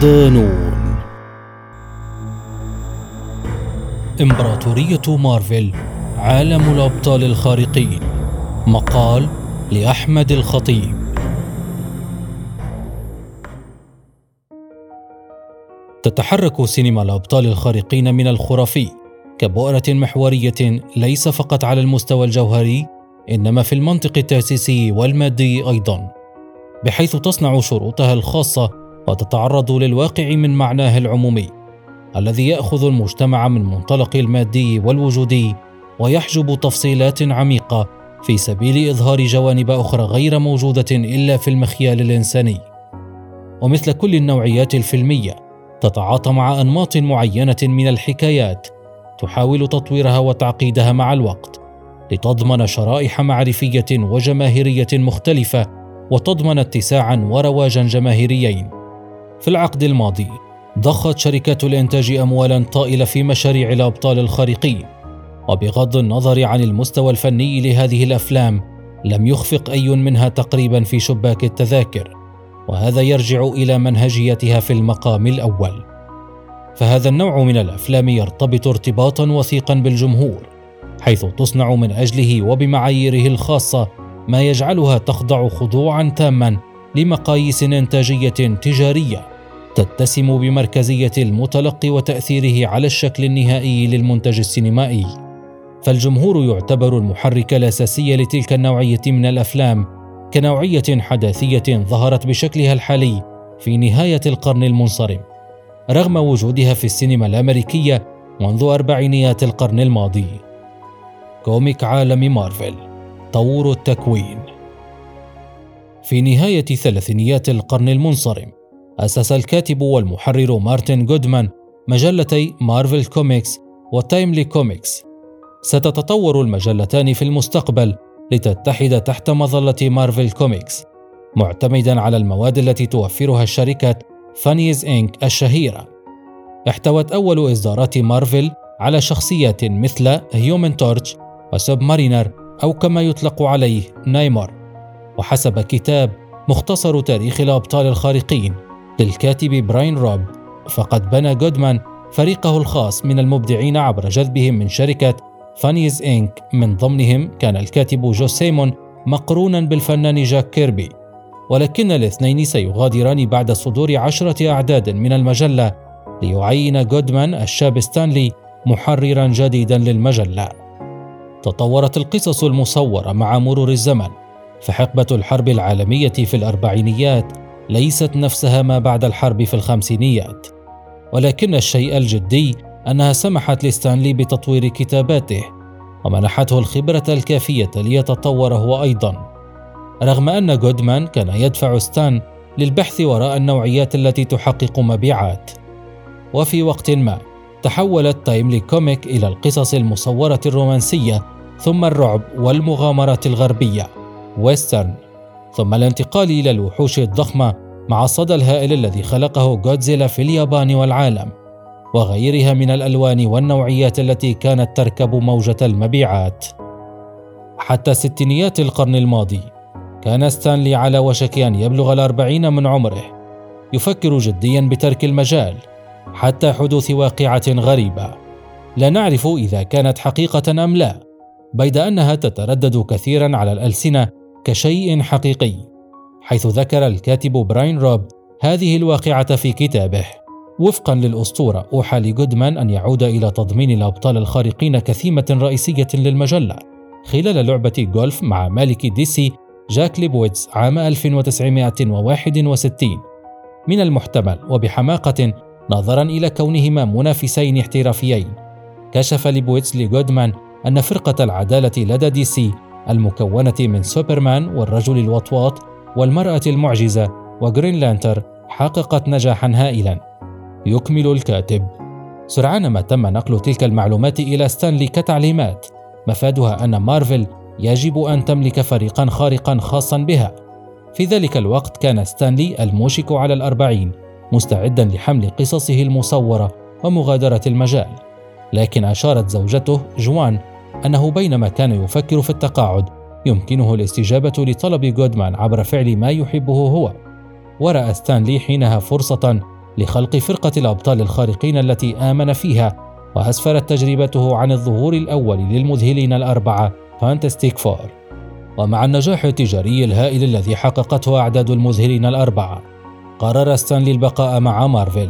صدانون إمبراطورية مارفل عالم الأبطال الخارقين. مقال لأحمد الخطيب. تتحرك سينما الأبطال الخارقين من الخرافي كبؤرة محورية ليس فقط على المستوى الجوهري إنما في المنطق التأسيسي والمادي أيضا بحيث تصنع شروطها الخاصة وتتعرض للواقع من معناه العمومي الذي يأخذ المجتمع من منطلق المادي والوجودي ويحجب تفصيلات عميقة في سبيل إظهار جوانب أخرى غير موجودة إلا في المخيال الإنساني. ومثل كل النوعيات الفيلمية تتعاطى مع أنماط معينة من الحكايات تحاول تطويرها وتعقيدها مع الوقت لتضمن شرائح معرفية وجماهيرية مختلفة وتضمن اتساعا ورواجا جماهيريين. في العقد الماضي. ضخت شركات الإنتاج أموالا طائلة في مشاريع الأبطال الخارقين وبغض النظر عن المستوى الفني لهذه الأفلام لم يخفق أي منها تقريبا في شباك التذاكر. وهذا يرجع إلى منهجيتها في المقام الأول. فهذا النوع من الأفلام يرتبط ارتباطا وثيقا بالجمهور حيث تصنع من أجله وبمعاييره الخاصة ما يجعلها تخضع خضوعا تاما لمقاييس إنتاجية تجارية. تتسم بمركزية المتلقي وتأثيره على الشكل النهائي للمنتج السينمائي. فالجمهور يعتبر المحرك الاساسي لتلك النوعية من الأفلام كنوعية حداثية ظهرت بشكلها الحالي في نهاية القرن المنصرم. رغم وجودها في السينما الأمريكية منذ أربعينيات القرن الماضي. comic عالم مارفل طور التكوين. في نهاية ثلاثينيات القرن المنصرم أسس الكاتب والمحرر مارتن جودمان مجلتي مارفل كوميكس وتايملي كوميكس. ستتطور المجلتان في المستقبل لتتحد تحت مظلة مارفل كوميكس معتمدا على المواد التي توفرها الشركة فانيز Inc الشهيرة. احتوت أول إصدارات مارفل على شخصيات مثل هيومن تورتش وسب مارينر أو كما يطلق عليه نايمور. وحسب كتاب مختصر تاريخ الأبطال الخارقين. للكاتب براين روب. فقد بنى جودمان فريقه الخاص من المبدعين عبر جذبهم من شركة فانيز Inc. من ضمنهم كان الكاتب جو سيمون مقرونا بالفنان جاك كيربي. ولكن الاثنين سيغادران بعد صدور عشرة أعداد من المجلة ليعين جودمان الشاب ستانلي محررا جديدا للمجلة. تطورت القصص المصورة مع مرور الزمن. فحقبة الحرب العالمية في الأربعينيات ليست نفسها ما بعد الحرب في الخمسينيات ولكن الشيء الجدي أنها سمحت لستانلي بتطوير كتاباته ومنحته الخبرة الكافية ليتطور هو أيضا. رغم أن جودمان كان يدفع ستان للبحث وراء النوعيات التي تحقق مبيعات. وفي وقت ما تحولت تايملي كوميك إلى القصص المصورة الرومانسية ثم الرعب والمغامرات الغربية western. ثم الانتقال إلى الوحوش الضخمة مع الصدى الهائل الذي خلقه غودزيلا في اليابان والعالم وغيرها من الألوان والنوعيات التي كانت تركب موجة المبيعات. حتى ستينيات القرن الماضي كان ستانلي على وشك أن يبلغ الأربعين من عمره يفكر جديا بترك المجال حتى حدوث واقعة غريبة. لا نعرف إذا كانت حقيقة أم لا بيد أنها تتردد كثيرا على الألسنة كشيء حقيقي حيث ذكر الكاتب براين روب هذه الواقعة في كتابه. وفقا للأسطورة أوحى لجودمان أن يعود إلى تضمين الأبطال الخارقين كثيمة رئيسية للمجلة. خلال لعبة جولف مع مالك دي سي جاك ليبويتز عام 1961 من المحتمل وبحماقة نظرا إلى كونهما منافسين احترافيين. كشف ليبويتز لجودمان أن فرقة العدالة لدى دي سي المكونة من سوبرمان والرجل الوطواط والمرأة المعجزة وجرين لانتر حققت نجاحا هائلا. يكمل الكاتب. سرعان ما تم نقل تلك المعلومات إلى ستانلي كتعليمات. مفادها أن مارفل يجب أن تملك فريقا خارقا خاصا بها. في ذلك الوقت كان ستانلي الموشك على الأربعين مستعدا لحمل قصصه المصورة ومغادرة المجال. لكن أشارت زوجته جوان أنه بينما كان يفكر في التقاعد يمكنه الاستجابة لطلب جودمان عبر فعل ما يحبه هو. ورأى ستانلي حينها فرصة لخلق فرقة الأبطال الخارقين التي آمن فيها وأسفرت تجربته عن الظهور الأول للمذهلين الأربعة فانتستيك فور ومع النجاح التجاري الهائل الذي حققته أعداد المذهلين الأربعة قرر ستانلي البقاء مع مارفل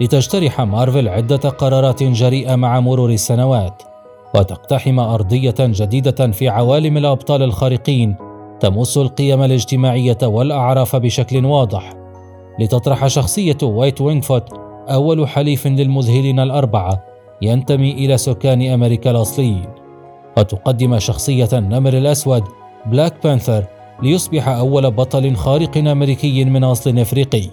لتجترح مارفل عدة قرارات جريئة مع مرور السنوات. وتقتحم أرضية جديدة في عوالم الأبطال الخارقين تمس القيم الاجتماعية والأعراف بشكل واضح. لتطرح شخصية وايت وينغفوت أول حليف للمذهلين الأربعة ينتمي إلى سكان أمريكا الأصليين. وتقدم شخصية النمر الأسود بلاك بانثر ليصبح أول بطل خارق أمريكي من أصل أفريقي.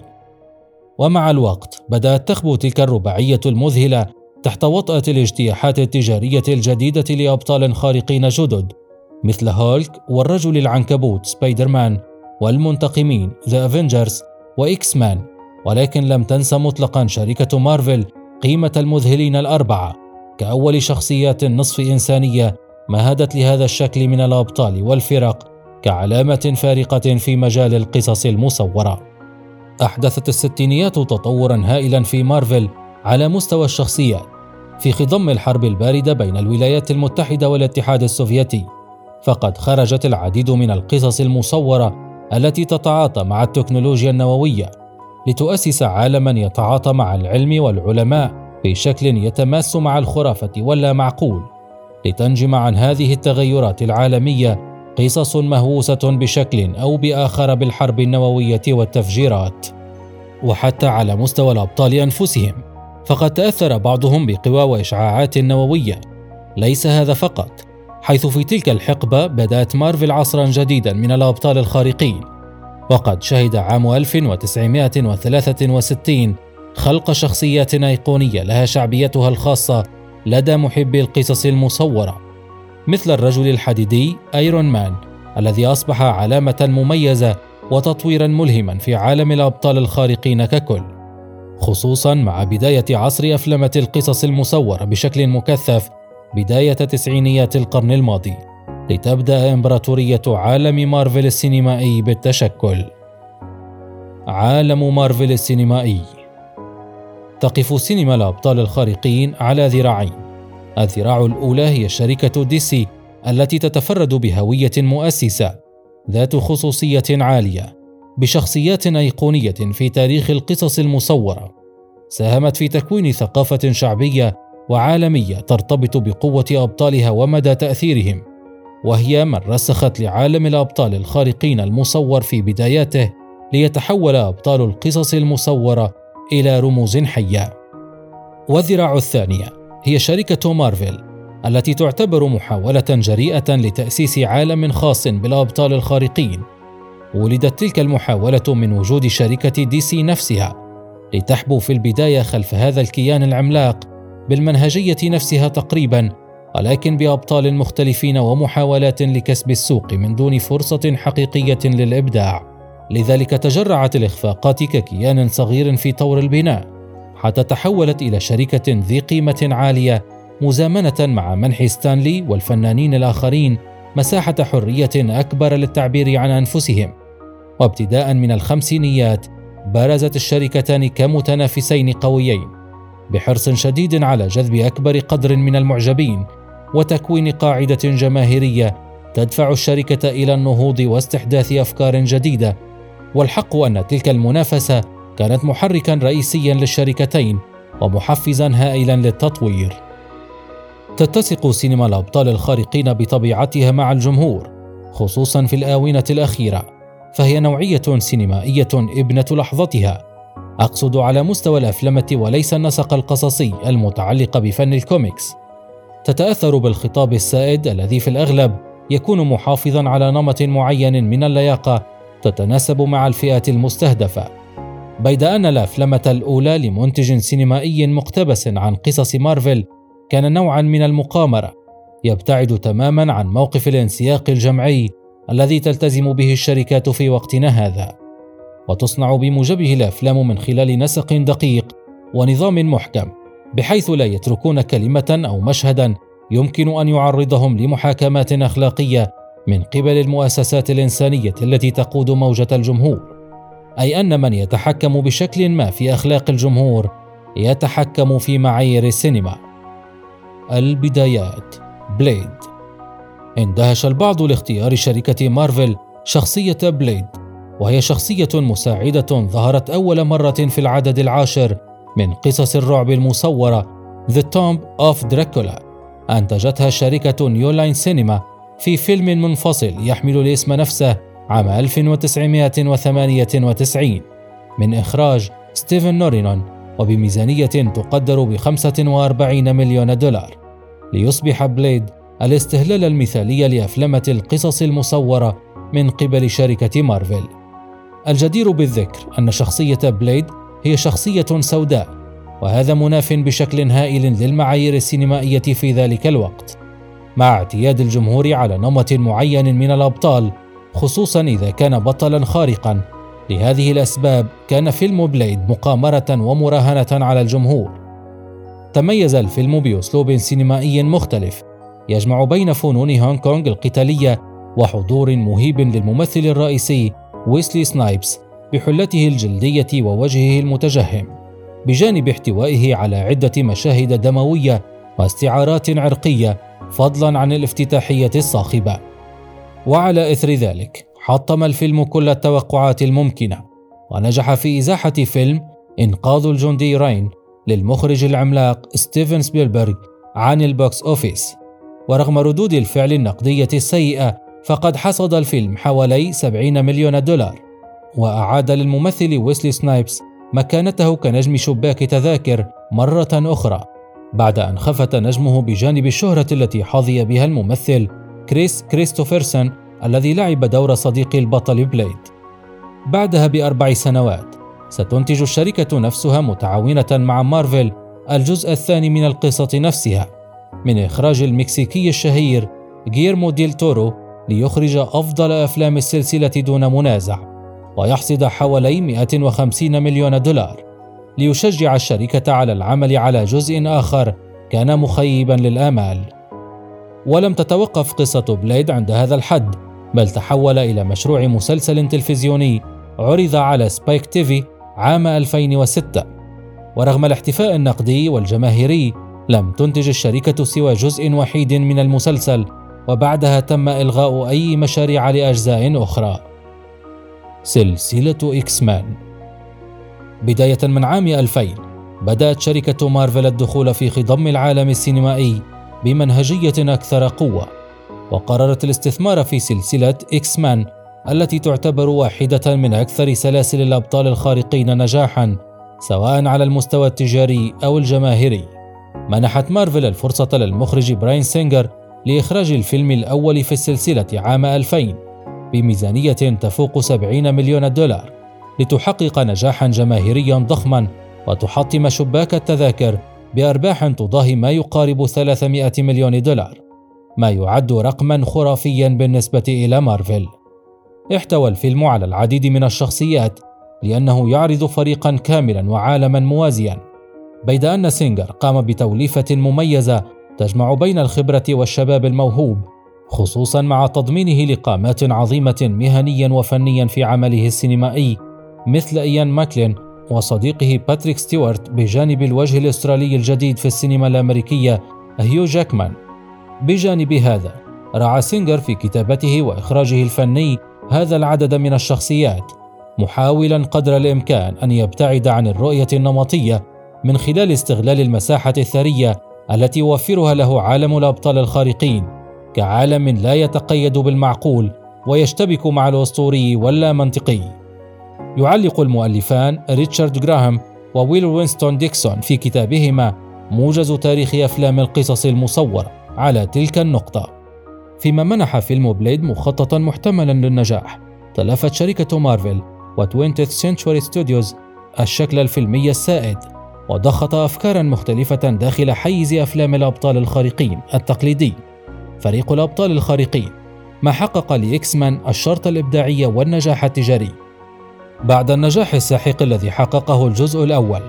ومع الوقت بدأت تخبو تلك الرباعية المذهلة تحت وطأة الاجتياحات التجارية الجديدة لأبطال خارقين جدد مثل هولك والرجل العنكبوت سبايدر مان والمنتقمين ذا افنجرز وإكس مان ولكن لم تنس مطلقا شركة مارفل قيمة المذهلين الأربعة كأول شخصيات نصف إنسانية مهدت لهذا الشكل من الأبطال والفرق كعلامة فارقة في مجال القصص المصورة. أحدثت الستينيات تطورا هائلا في مارفل على مستوى الشخصيات في خضم الحرب الباردة بين الولايات المتحدة والاتحاد السوفيتي. فقد خرجت العديد من القصص المصورة التي تتعاطى مع التكنولوجيا النووية لتؤسس عالما يتعاطى مع العلم والعلماء في شكل يتماس مع الخرافة واللا معقول لتنجم عن هذه التغيرات العالمية قصص مهووسة بشكل أو بآخر بالحرب النووية والتفجيرات. وحتى على مستوى الأبطال أنفسهم. فقد تأثر بعضهم بقوى وإشعاعات نووية. ليس هذا فقط حيث في تلك الحقبة بدأت مارفل عصرا جديدا من الأبطال الخارقين. وقد شهد عام 1963 خلق شخصيات أيقونية لها شعبيتها الخاصة لدى محبي القصص المصورة. مثل الرجل الحديدي أيرون مان الذي أصبح علامة مميزة وتطويرا ملهما في عالم الأبطال الخارقين ككل. خصوصا مع بداية عصر أفلامة القصص المصوره بشكل مكثف بداية تسعينيات القرن الماضي لتبدأ إمبراطورية عالم مارفل السينمائي بالتشكل. عالم مارفل السينمائي. تقف سينما الأبطال الخارقين على ذراعين. الذراع الأولى هي شركة ديسي التي تتفرد بهوية مؤسسة ذات خصوصية عالية. بشخصيات أيقونية في تاريخ القصص المصورة ساهمت في تكوين ثقافة شعبية وعالمية ترتبط بقوة أبطالها ومدى تأثيرهم وهي من رسخت لعالم الأبطال الخارقين المصور في بداياته ليتحول أبطال القصص المصورة إلى رموز حية والذراع الثانية هي شركة مارفل التي تعتبر محاولة جريئة لتأسيس عالم خاص بالأبطال الخارقين. ولدت تلك المحاولة من وجود شركة دي سي نفسها لتحبو في البداية خلف هذا الكيان العملاق بالمنهجية نفسها تقريبا ولكن بأبطال مختلفين ومحاولات لكسب السوق من دون فرصة حقيقية للإبداع. لذلك تجرعت الإخفاقات ككيان صغير في طور البناء حتى تحولت إلى شركة ذي قيمة عالية مزامنة مع منح ستانلي والفنانين الآخرين مساحة حرية أكبر للتعبير عن أنفسهم. وابتداء من الخمسينيات برزت الشركتان كمتنافسين قويين بحرص شديد على جذب أكبر قدر من المعجبين وتكوين قاعدة جماهيرية تدفع الشركة إلى النهوض واستحداث أفكار جديدة. والحق أن تلك المنافسة كانت محركا رئيسيا للشركتين ومحفزا هائلا للتطوير. تتسق سينما الأبطال الخارقين بطبيعتها مع الجمهور خصوصا في الآونة الأخيرة فهي نوعية سينمائية ابنة لحظتها. أقصد على مستوى الافلمه وليس النسق القصصي المتعلق بفن الكوميكس. تتأثر بالخطاب السائد الذي في الأغلب يكون محافظا على نمط معين من اللياقة تتناسب مع الفئه المستهدفة. بيد أن الأفلامة الأولى لمنتج سينمائي مقتبس عن قصص مارفل كان نوعا من المقامرة يبتعد تماما عن موقف الانسياق الجمعي الذي تلتزم به الشركات في وقتنا هذا. وتصنع بموجبه الأفلام من خلال نسق دقيق ونظام محكم بحيث لا يتركون كلمة أو مشهدا يمكن أن يعرضهم لمحاكمات أخلاقية من قبل المؤسسات الإنسانية التي تقود موجة الجمهور. أي أن من يتحكم بشكل ما في أخلاق الجمهور يتحكم في معايير السينما. البدايات. بليد اندهش البعض لاختيار شركة مارفل شخصية بليد وهي شخصية مساعدة ظهرت أول مرة في العدد العاشر من قصص الرعب المصورة The Tomb of Dracula. أنتجتها شركة نيولاين سينما في فيلم منفصل يحمل الاسم نفسه عام 1998 من إخراج ستيفن نورينغتون وبميزانية تقدر ب 45 مليون دولار. ليصبح بليد الاستهلال المثالي لأفلمة القصص المصورة من قبل شركة مارفل. الجدير بالذكر أن شخصية بليد هي شخصية سوداء وهذا مناف بشكل هائل للمعايير السينمائية في ذلك الوقت. مع اعتياد الجمهور على نمط معين من الأبطال خصوصا إذا كان بطلا خارقا. لهذه الأسباب كان فيلم بليد مقامرة ومراهنة على الجمهور. تميز الفيلم بأسلوب سينمائي مختلف. يجمع بين فنون هونغ كونغ القتالية وحضور مهيب للممثل الرئيسي ويسلي سنايبس بحلته الجلدية ووجهه المتجهم. بجانب احتوائه على عدة مشاهد دموية واستعارات عرقية فضلا عن الافتتاحية الصاخبة. وعلى إثر ذلك حطم الفيلم كل التوقعات الممكنة ونجح في إزاحة فيلم إنقاذ الجندي رايان للمخرج العملاق ستيفن سبيلبرغ عن ال box office. ورغم ردود الفعل النقدية السيئة فقد حصد الفيلم حوالي 70 مليون دولار. وأعاد للممثل ويسلي سنايبس مكانته كنجم شباك تذاكر مرة أخرى. بعد أن خفت نجمه بجانب الشهرة التي حظي بها الممثل كريس كريستوفرسون الذي لعب دور صديق البطل بليد. بعدها بأربع سنوات ستنتج الشركة نفسها متعاونة مع مارفل الجزء الثاني من القصة نفسها من إخراج المكسيكي الشهير غيرمو ديل تورو ليخرج أفضل أفلام السلسلة دون منازع ويحصد حوالي 150 مليون دولار. ليشجع الشركة على العمل على جزء آخر كان مخيبا للآمال. ولم تتوقف قصة بليد عند هذا الحد بل تحول إلى مشروع مسلسل تلفزيوني عرض على سبايك تيفي عام 2006 ورغم الاحتفاء النقدي والجماهيري لم تنتج الشركة سوى جزء وحيد من المسلسل وبعدها تم إلغاء أي مشاريع لأجزاء أخرى. سلسلة إكس مان. بداية من عام 2000 بدأت شركة مارفل الدخول في خضم العالم السينمائي بمنهجية أكثر قوة وقررت الاستثمار في سلسلة إكس مان. التي تعتبر واحدة من أكثر سلاسل الأبطال الخارقين نجاحا سواء على المستوى التجاري أو الجماهيري. منحت مارفل الفرصة للمخرج براين سينجر لإخراج الفيلم الأول في السلسلة عام 2000 بميزانية تفوق 70 مليون دولار لتحقق نجاحا جماهيريا ضخما وتحطم شباك التذاكر بأرباح تضاهي ما يقارب 300 مليون دولار. ما يعد رقما خرافيا بالنسبة إلى مارفل. احتوى الفيلم على العديد من الشخصيات لأنه يعرض فريقا كاملا وعالما موازيا. بيد أن سينجر قام بتوليفة مميزة تجمع بين الخبرة والشباب الموهوب خصوصا مع تضمينه لقامات عظيمة مهنيا وفنيا في عمله السينمائي مثل إيان ماكيلين وصديقه باتريك ستيوارت بجانب الوجه الأسترالي الجديد في السينما الأمريكية هيو جاكمان. بجانب هذا رعى سينجر في كتابته وإخراجه الفني هذا العدد من الشخصيات محاولا قدر الإمكان أن يبتعد عن الرؤية النمطية من خلال استغلال المساحة الثرية التي يوفرها له عالم الأبطال الخارقين كعالم لا يتقيد بالمعقول ويشتبك مع الأسطوري واللا منطقي يعلق المؤلفان ريتشارد جراهام وويلر وينستون ديكسون في كتابهما موجز تاريخ أفلام القصص المصورة على تلك النقطة. فيما منح فيلم بليد مخططا محتملا للنجاح. تلافت شركة مارفل و20th Century Studios الشكل الفيلمي السائد وضخت أفكارا مختلفة داخل حيز أفلام الأبطال الخارقين التقليدي. فريق الأبطال الخارقين ما حقق لإكس مان الشرط الإبداعي والنجاح التجاري. بعد النجاح الساحق الذي حققه الجزء الأول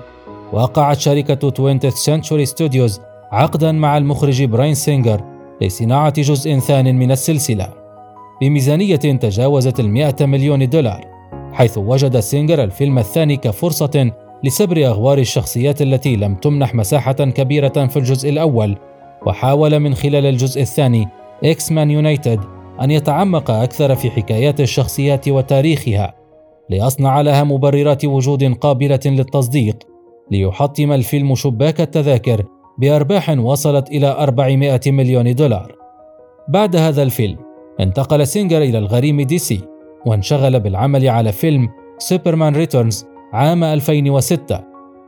وقعت شركة 20th Century Studios عقدا مع المخرج براين سينجر لصناعة جزء ثان من السلسلة. بميزانية تجاوزت المئة مليون دولار حيث وجد سينجر الفيلم الثاني كفرصة لسبر أغوار الشخصيات التي لم تمنح مساحة كبيرة في الجزء الأول وحاول من خلال الجزء الثاني X-Men United أن يتعمق أكثر في حكايات الشخصيات وتاريخها ليصنع لها مبررات وجود قابلة للتصديق ليحطم الفيلم شباك التذاكر بأرباح وصلت إلى 400 مليون دولار. بعد هذا الفيلم انتقل سينجر إلى الغريم دي سي وانشغل بالعمل على فيلم Superman Returns عام 2006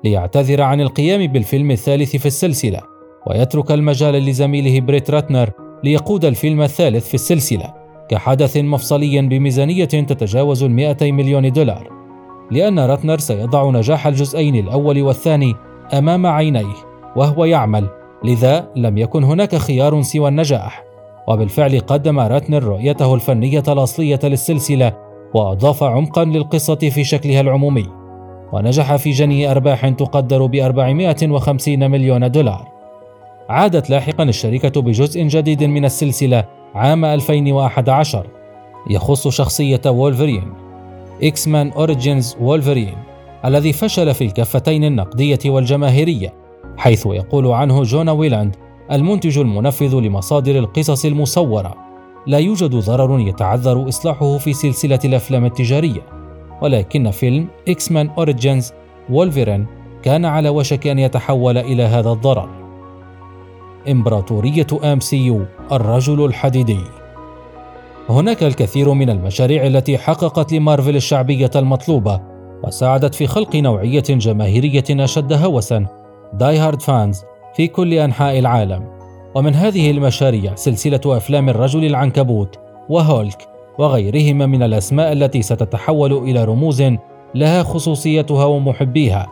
ليعتذر عن القيام بالفيلم الثالث في السلسلة ويترك المجال لزميله بريت راتنر ليقود الفيلم الثالث في السلسلة كحدث مفصلي بميزانية تتجاوز المئتي مليون دولار. لأن راتنر سيضع نجاح الجزئين الأول والثاني أمام عينيه. وهو يعمل. لذا لم يكن هناك خيار سوى النجاح. وبالفعل قدم راتنر رؤيته الفنية الأصلية للسلسلة وأضاف عمقا للقصة في شكلها العمومي. ونجح في جني أرباح تقدر ب 450 مليون دولار. عادت لاحقا الشركة بجزء جديد من السلسلة عام 2011 يخص شخصية وولفرين X-Men Origins Wolverine الذي فشل في الكفتين النقدية والجماهيرية. حيث يقول عنه جونا ويلاند المنتج المنفذ لمصادر القصص المصورة. لا يوجد ضرر يتعذر إصلاحه في سلسلة الأفلام التجارية. ولكن فيلم X-Men Origins Wolverine كان على وشك أن يتحول إلى هذا الضرر. إمبراطورية MCU الرجل الحديدي. هناك الكثير من المشاريع التي حققت لمارفل الشعبية المطلوبة وساعدت في خلق نوعية جماهيرية أشد هوسا die hard fans في كل أنحاء العالم. ومن هذه المشاريع سلسلة أفلام الرجل العنكبوت وهولك وغيرهما من الأسماء التي ستتحول إلى رموز لها خصوصيتها ومحبيها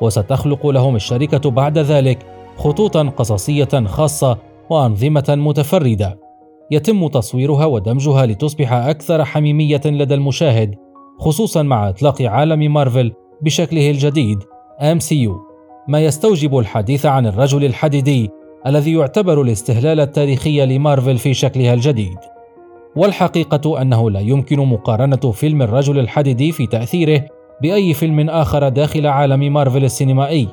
وستخلق لهم الشركة بعد ذلك خطوطا قصصية خاصة وأنظمة متفردة. يتم تصويرها ودمجها لتصبح أكثر حميمية لدى المشاهد خصوصا مع إطلاق عالم مارفل بشكله الجديد MCU ما يستوجب الحديث عن الرجل الحديدي الذي يعتبر الاستهلال التاريخي لمارفل في شكلها الجديد. والحقيقة أنه لا يمكن مقارنة فيلم الرجل الحديدي في تأثيره بأي فيلم آخر داخل عالم مارفل السينمائي.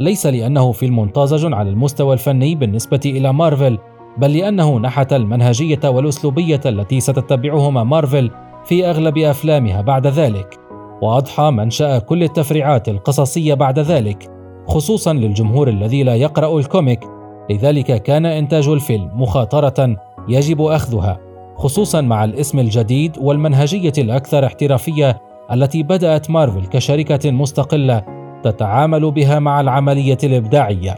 ليس لأنه فيلم طازج على المستوى الفني بالنسبة إلى مارفل بل لأنه نحت المنهجية والأسلوبية التي ستتبعهما مارفل في أغلب أفلامها بعد ذلك وأضحى منشأ كل التفريعات القصصية بعد ذلك. خصوصا للجمهور الذي لا يقرأ ال comic. لذلك كان إنتاج الفيلم مخاطرة يجب أخذها خصوصا مع الاسم الجديد والمنهجية الأكثر احترافية التي بدأت مارفل كشركة مستقلة تتعامل بها مع العملية الإبداعية.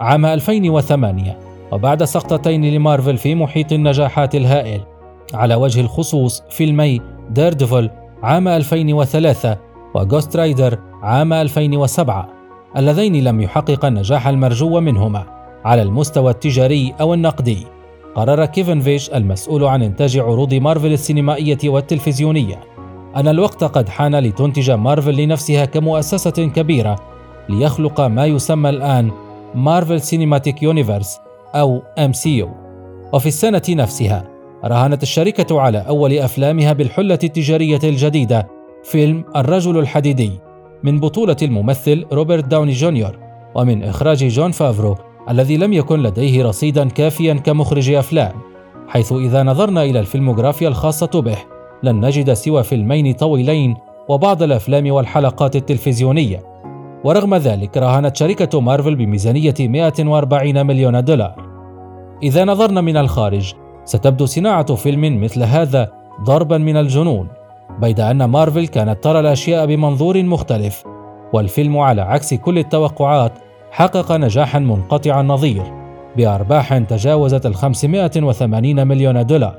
عام 2008 وبعد سقطتين لمارفل في محيط النجاحات الهائل. على وجه الخصوص فيلمي Daredevil عام 2003 و Ghost Rider عام 2007 اللذين لم يحققا النجاح المرجو منهما على المستوى التجاري أو النقدي. قرر كيفن فايجي المسؤول عن إنتاج عروض مارفل السينمائية والتلفزيونية. أن الوقت قد حان لتنتج مارفل لنفسها كمؤسسة كبيرة ليخلق ما يسمى الآن Marvel Cinematic Universe أو MCU وفي السنة نفسها راهنت الشركة على أول أفلامها بالحلة التجارية الجديدة فيلم الرجل الحديدي. من بطولة الممثل روبرت داوني جونيور ومن إخراج جون فافرو الذي لم يكن لديه رصيدا كافيا كمخرج أفلام حيث إذا نظرنا إلى الفيلموغرافيا الخاصة به لن نجد سوى فيلمين طويلين وبعض الأفلام والحلقات التلفزيونية. ورغم ذلك راهنت شركة مارفل بميزانية 140 مليون دولار. إذا نظرنا من الخارج ستبدو صناعة فيلم مثل هذا ضربا من الجنون. بيد أن مارفل كانت ترى الأشياء بمنظور مختلف والفيلم على عكس كل التوقعات حقق نجاحا منقطع النظير بأرباح تجاوزت ال 580 مليون دولار.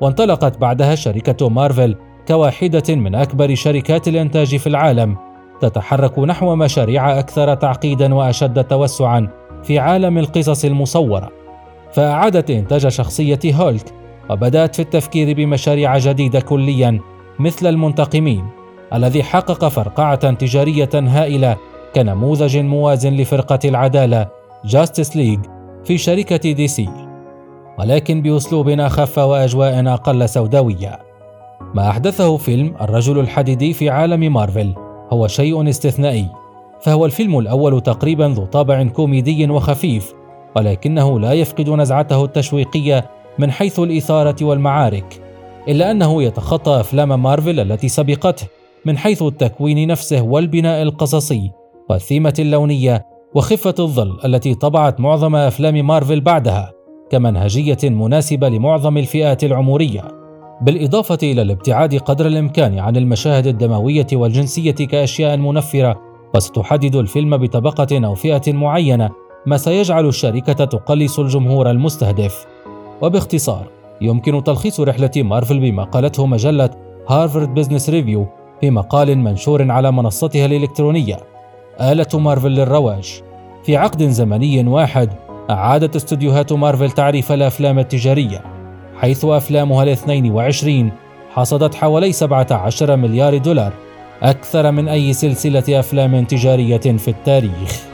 وانطلقت بعدها شركة مارفل كواحدة من أكبر شركات الإنتاج في العالم تتحرك نحو مشاريع أكثر تعقيدا وأشد توسعا في عالم القصص المصورة. فأعادت إنتاج شخصية هولك وبدأت في التفكير بمشاريع جديدة كليا مثل المنتقمين الذي حقق فرقعة تجارية هائلة كنموذج موازن لفرقة العدالة Justice League في شركة DC ولكن بأسلوب أخف وأجواء أقل سوداوية. ما أحدثه فيلم الرجل الحديدي في عالم مارفل هو شيء استثنائي فهو الفيلم الأول تقريبا ذو طابع كوميدي وخفيف ولكنه لا يفقد نزعته التشويقية من حيث الإثارة والمعارك. إلا أنه يتخطى أفلام مارفل التي سبقته من حيث التكوين نفسه والبناء القصصي والثيمة اللونية وخفة الظل التي طبعت معظم أفلام مارفل بعدها كمنهجية مناسبة لمعظم الفئات العمرية بالإضافة إلى الابتعاد قدر الإمكان عن المشاهد الدموية والجنسية كأشياء منفرة وستحدد الفيلم بطبقة أو فئة معينة ما سيجعل الشركة تقلص الجمهور المستهدف. وباختصار يمكن تلخيص رحلة مارفل بما قالته مجلة Harvard Business Review في مقال منشور على منصتها الإلكترونية. آلة مارفل للرواج. في عقد زمني واحد أعادت استوديوهات مارفل تعريف الأفلام التجارية حيث أفلامها الاثنين وعشرين حصدت حوالي 17 مليار دولار أكثر من أي سلسلة أفلام تجارية في التاريخ.